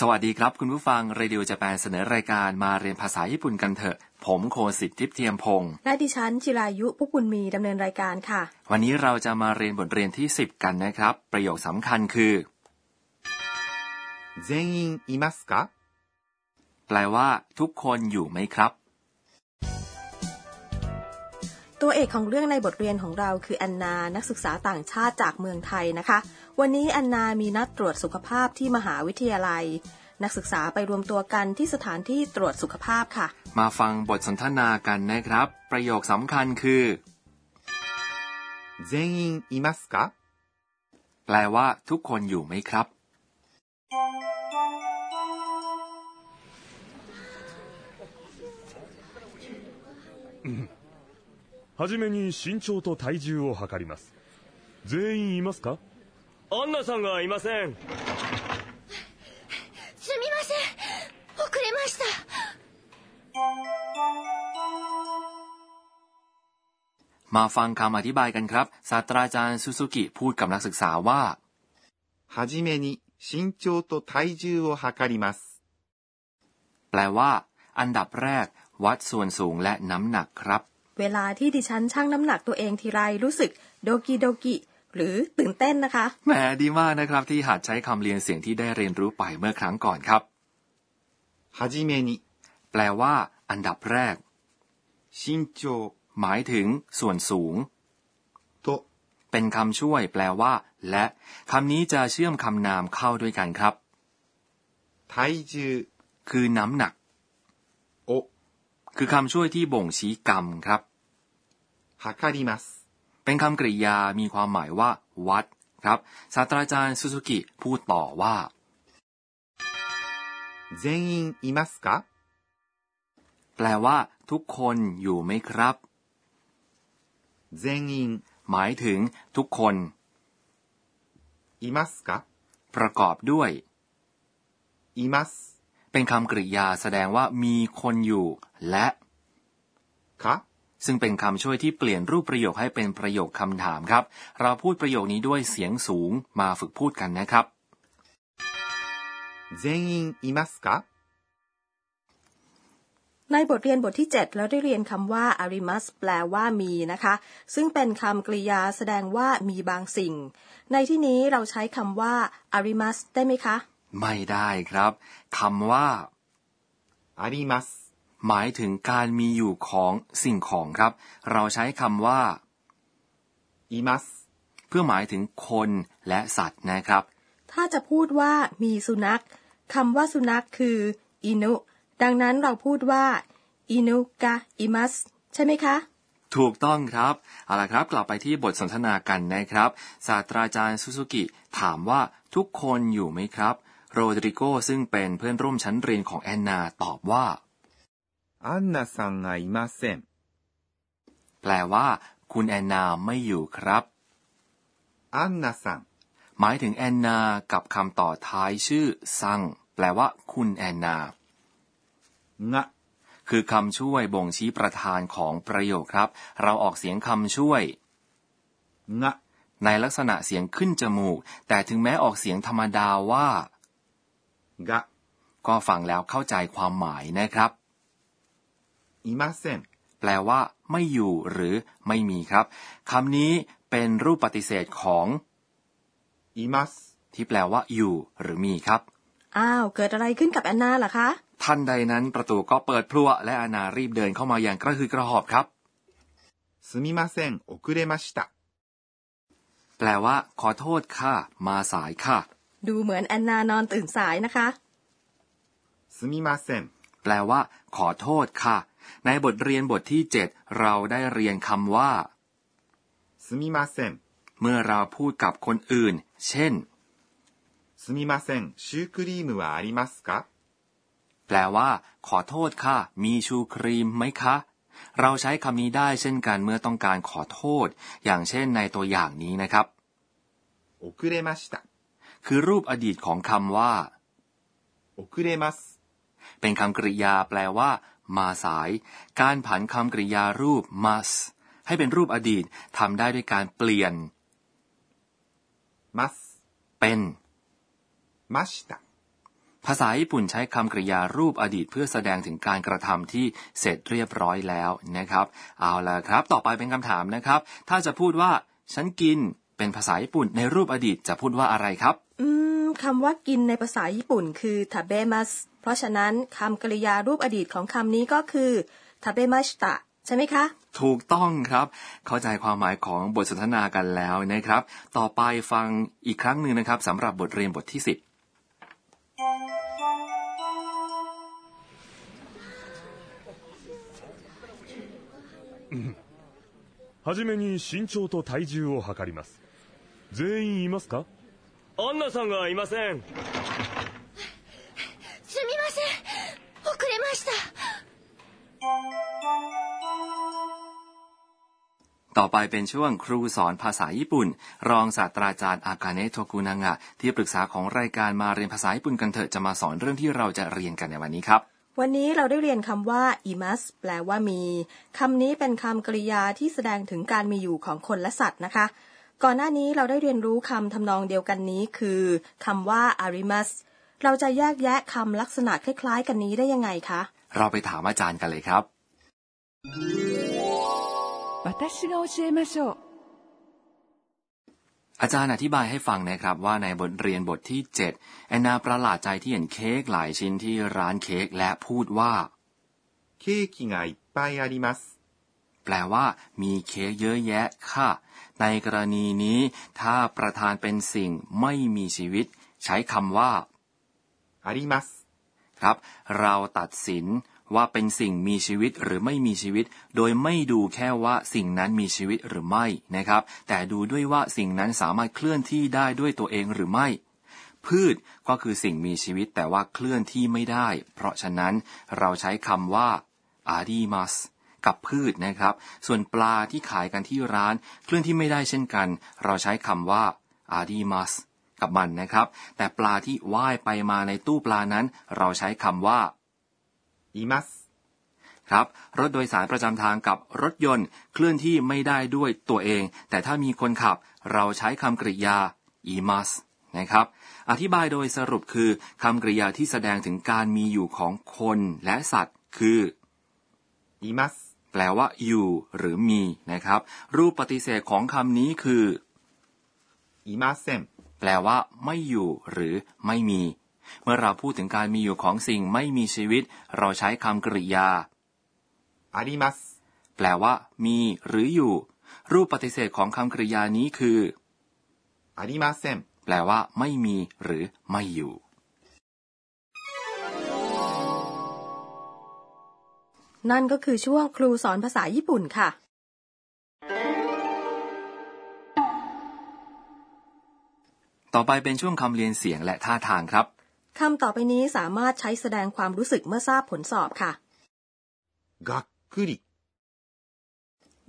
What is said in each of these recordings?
สวัสดีครับ คุณผู้ฟังเรดิโอจะแปนเสนอรายการมาเรียนภาษาญี่ปุ่นกันเถอะ ผมโคสิทธิ์ทิพย์เทียมพงศ์ และดิฉันจิรายุพุกบุญมีดำเนินรายการค่ะ วันนี้เราจะมาเรียนบทเรียนที่ 10 กันนะครับ ประโยคสำคัญคือ 全員いますか แปลว่า ทุกคนอยู่ไหมครับ ตัวเอกของเรื่องในบทเรียนของเราคือแอนนา นักศึกษาต่างชาติจากเมืองไทยนะคะ วันนี้แอนนามีนัดตรวจสุขภาพที่มหาวิทยาลัย นักศึกษาไปรวมตัวกันที่สถานที่ตรวจสุขภาพค่ะ มาฟังบทสนทนากันนะครับ ประโยคสำคัญคือ 全員いますか แปลว่า ทุกคนอยู่ไหมครับ はじめに身長と体重を測ります全員いますか アンナさんがいませんすみません遅れました มาฟังคำอธิบายกันครับ ศาสตราจารย์ซูซูกิพูดกับนักศึกษาว่า はじめに身長と体重を測ります แปลว่า อันดับแรก วัดส่วนสูงและน้ำหนักครับ เวลาที่ดิฉันชั่งน้ำหนักตัวเองทีไรรู้สึกโดกิโดกิ หรือตื่นเต้นนะคะแหมดีมากนะครับที่หัดใช้คำเรียนเสียงที่ได้เรียนรู้ไปเมื่อครั้งก่อนครับฮาจิเมนิแปลว่า อันดับแรก ชินโจ หมายถึง ส่วนสูงโตเป็นคำช่วย แปลว่า และคำนี้จะเชื่อมคำนามเข้าด้วยกันครับไทจือคือน้ำหนัก โอ คือคำช่วยที่บ่งชี้กรรมครับฮากาดิมัส เป็นคำกริยามีความหมายว่า วัด ครับ ศาสตราจารย์ซูซูกิพูดต่อว่า 全員いますか แปลว่า ทุกคนอยู่ไหมครับ 全員 หมายถึง ทุกคน いますか ประกอบด้วย います เป็นคำกริยาแสดงว่ามีคนอยู่ และ か ซึ่งเป็นคำช่วยที่เปลี่ยนรูปประโยคให้เป็นประโยคคำถามครับ เราพูดประโยคนี้ด้วยเสียงสูงมาฝึกพูดกันนะครับ 全員いますか ในบทเรียนบทที่ 7 เราได้เรียนคำว่า arimas แปลว่ามีนะคะ ซึ่งเป็นคำกริยาแสดงว่ามีบางสิ่ง ในที่นี้เราใช้คำว่า arimas ได้ไหมคะ ไม่ได้ครับคำว่า あります หมายถึงการมีอยู่ของสิ่งของครับ เราใช้คำว่าอิมัเพื่อหมายถึงคนและสัตว์นะครับ ถ้าจะพูดว่ามีสุนัขคำว่าสุนัขคืออินุดังนั้นเราพูดว่าอินุกะอิมัใช่ไหมคะ ถูกต้องครับ เอาละครับ กลับไปที่บทสนทนากันนะครับ ศาสตราจารย์ซูซูกิถามว่าทุกคนอยู่ไหมครับ โรดริโกซึ่งเป็นเพื่อนร่วมชั้นเรียนของแอนนาตอบว่า อันนาซังไงมาเซนแปลว่า คุณแอนนาไม่อยู่ครับอันนาซังหมายถึงแอนนากับคำต่อท้ายชื่อซังแปลว่า คุณแอนนางะคือคำช่วยบ่งชี้ประธานของประโยคครับ เราออกเสียงคำช่วยงะในลักษณะเสียงขึ้นจมูก แต่ถึงแม้ออกเสียงธรรมดาว่างะก็ฟังแล้วเข้าใจความหมายนะครับ いません แปลว่า ไม่อยู่หรือไม่มีครับคำนี้เป็นรูปปฏิเสธของ います ที่แปลว่า อยู่หรือมีครับ อ้าว เกิดอะไรขึ้นกับแอนนาล่ะคะ ทันใดนั้นประตูก็เปิดพลัวและอานารีบเดินเข้ามาอย่างกระหืดกระหอบครับ すみません遅れました แปลว่า ขอโทษค่ะ มาสายค่ะ ดูเหมือนแอนนานอนตื่นสายนะคะ すみません แปลว่า ขอโทษค่ะ ในบทเรียนบทที่ 7 เราได้เรียนคำว่า すみません เมื่อเราพูดกับคนอื่น เช่น すみませんシュークリームはありますか แปลว่า ขอโทษค่ะ มีชูครีมไหมคะ เราใช้คำนี้ได้เช่นกันเมื่อต้องการขอโทษ อย่างเช่นในตัวอย่างนี้นะครับ 遅れました คือรูปอดีตของคำว่า 遅れます เป็นคำกริยาแปลว่า มาสาย การผันคำกริยารูป must ให้เป็นรูปอดีตทำได้ด้วยการเปลี่ยน must เป็น mashita ภาษาญี่ปุ่นใช้คำกริยารูปอดีตเพื่อแสดงถึงการกระทำที่เสร็จเรียบร้อยแล้วนะครับ เอาละครับ ต่อไปเป็นคำถามนะครับ ถ้าจะพูดว่า ฉันกินเป็นภาษาญี่ปุ่นในรูปอดีตจะพูดว่าอะไรครับ อืม คำว่ากินในภาษาญี่ปุ่นคือทาเบมัสเพราะฉะนั้นคำกริยารูปอดีตของคำนี้ก็คือทาเบมัชตะใช่ไหมคะ ถูกต้องครับ เข้าใจความหมายของบทสนทนากันแล้วนะครับ ต่อไปฟังอีกครั้งหนึ่งนะครับสำหรับบทเรียนบทที่ 10はじめに身長と体重を測ります全員いますか アンナさんがいませんすみません遅れました ต่อไปเป็นช่วงครูสอนภาษาญี่ปุ่น รองศาสตราจารย์อากาเนะโทกุนางะที่ปรึกษาของรายการมาเรียนภาษาญี่ปุ่นกันเถอะจะมาสอนเรื่องที่เราจะเรียนกันในวันนี้ครับ วันนี้เราได้เรียนคำว่า imas แปลว่ามี คำนี้เป็นคำกริยาที่แสดงถึงการมีอยู่ของคนและสัตว์นะคะ ก่อนหน้านี้เราได้เรียนรู้คำทำนองเดียวกันนี้คือคำว่า arimas เราจะแยกแยะคำลักษณะคล้ายๆ กันนี้ได้ยังไงคะ เราไปถามอาจารย์กันเลยครับ 私が教えましょう อาจารย์อธิบายให้ฟังนะครับว่าในบทเรียนบทที่ 7 แอนนาประหลาดใจที่เห็นเค้กหลายชิ้นที่ร้านเค้กและพูดว่า ケーキがいっぱいあります。 แปลว่า มีเค้กเยอะแยะค่ะ ในกรณีนี้ ถ้าประธานเป็นสิ่งไม่มีชีวิต ใช้คำว่า あります。 ครับ เราตัดสินว่าเป็นสิ่งมีชีวิตหรือไม่มีชีวิต โดยไม่ดูแค่ว่าสิ่งนั้นมีชีวิตหรือไม่นะครับ แต่ดูด้วยว่าสิ่งนั้นสามารถเคลื่อนที่ได้ด้วยตัวเองหรือไม่ พืชก็คือสิ่งมีชีวิตแต่ว่าเคลื่อนที่ไม่ได้ เพราะฉะนั้นเราใช้คำว่า arimas กับพืชนะครับ ส่วนปลาที่ขายกันที่ร้าน เคลื่อนที่ไม่ได้เช่นกัน เราใช้คำว่า arimas กับมันนะครับ แต่ปลาที่ว่ายไปมาในตู้ปลานั้น เราใช้คำว่า います。 ครับ รถโดยสารประจำทางกับรถยนต์เคลื่อนที่ไม่ได้ด้วยตัวเอง แต่ถ้ามีคนขับ เราใช้คำกริยา imas นะครับ อธิบายโดยสรุปคือคำกริยาที่แสดงถึงการมีอยู่ของคนและสัตว์ คือ います。 แปลว่า อยู่ หรือมีนะครับ รูปปฏิเสธของคำนี้คือ いません。 แปลว่า ไม่อยู่ หรือไม่มี เมื่อเราพูดถึงการมีอยู่ของสิ่งไม่มีชีวิต เราใช้คำกริยา あります。 แปลว่า มีหรืออยู่ รูปปฏิเสธของคำกริยานี้คือ ありません。 แปลว่า ไม่มีหรือไม่อยู่ นั่นก็คือช่วงครูสอนภาษาญี่ปุ่นค่ะ ต่อไปเป็นช่วงคำเรียนเสียงและท่าทางครับ คำต่อไปนี้สามารถใช้แสดงความรู้สึกเมื่อทราบผลสอบค่ะ がっくり。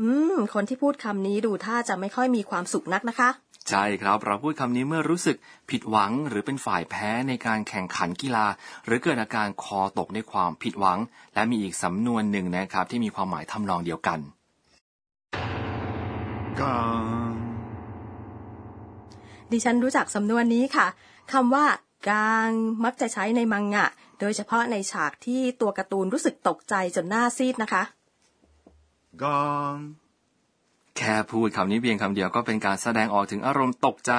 อืม คนที่พูดคำนี้ดูท่าจะไม่ค่อยมีความสุขนักนะคะ ใช่ครับ เราพูดคำนี้เมื่อรู้สึกผิดหวังหรือเป็นฝ่ายแพ้ในการแข่งขันกีฬา หรือเกิดอาการคอตกในความผิดหวัง และมีอีกสำนวนหนึ่งนะครับ ที่มีความหมายทำนองเดียวกันกางดิฉันรู้จักสำนวนนี้ค่ะคำว่ากางมักจะใช้ในมังงะ โดยเฉพาะในฉากที่ตัวการ์ตูนรู้สึกตกใจจนหน้าซีดนะคะกาง แค่พูดคำนี้เพียงคำเดียวก็เป็นการแสดงออกถึงอารมณ์ตกใจ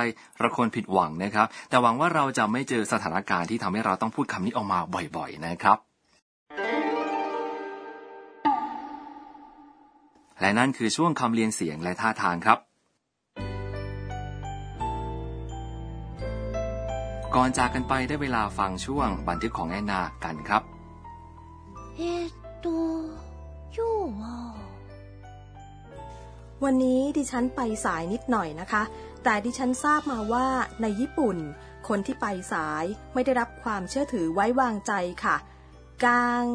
ระคนผิดหวังนะครับ แต่หวังว่าเราจะไม่เจอสถานการณ์ที่ทำให้เราต้องพูดคำนี้ออกมาบ่อยๆนะครับ และนั่นคือช่วงคำเรียนเสียงและท่าทางครับ ก่อนจากกันไปได้เวลาฟังช่วงบันทึกของแอนนากันครับ เอตโยูว วันนี้ดิฉันไปสายนิดหน่อยนะคะ แต่ดิฉันทราบมาว่าในญี่ปุ่น คนที่ไปสายไม่ได้รับความเชื่อถือไว้วางใจค่ะกาง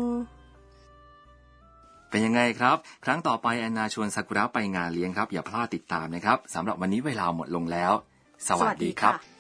เป็นยังไงครับ ครั้งต่อไปแอนนาชวนซากุระไปงานเลี้ยงครับ อย่าพลาดติดตามนะครับสำหรับวันนี้เวลาหมดลงแล้ว สวัสดีครับ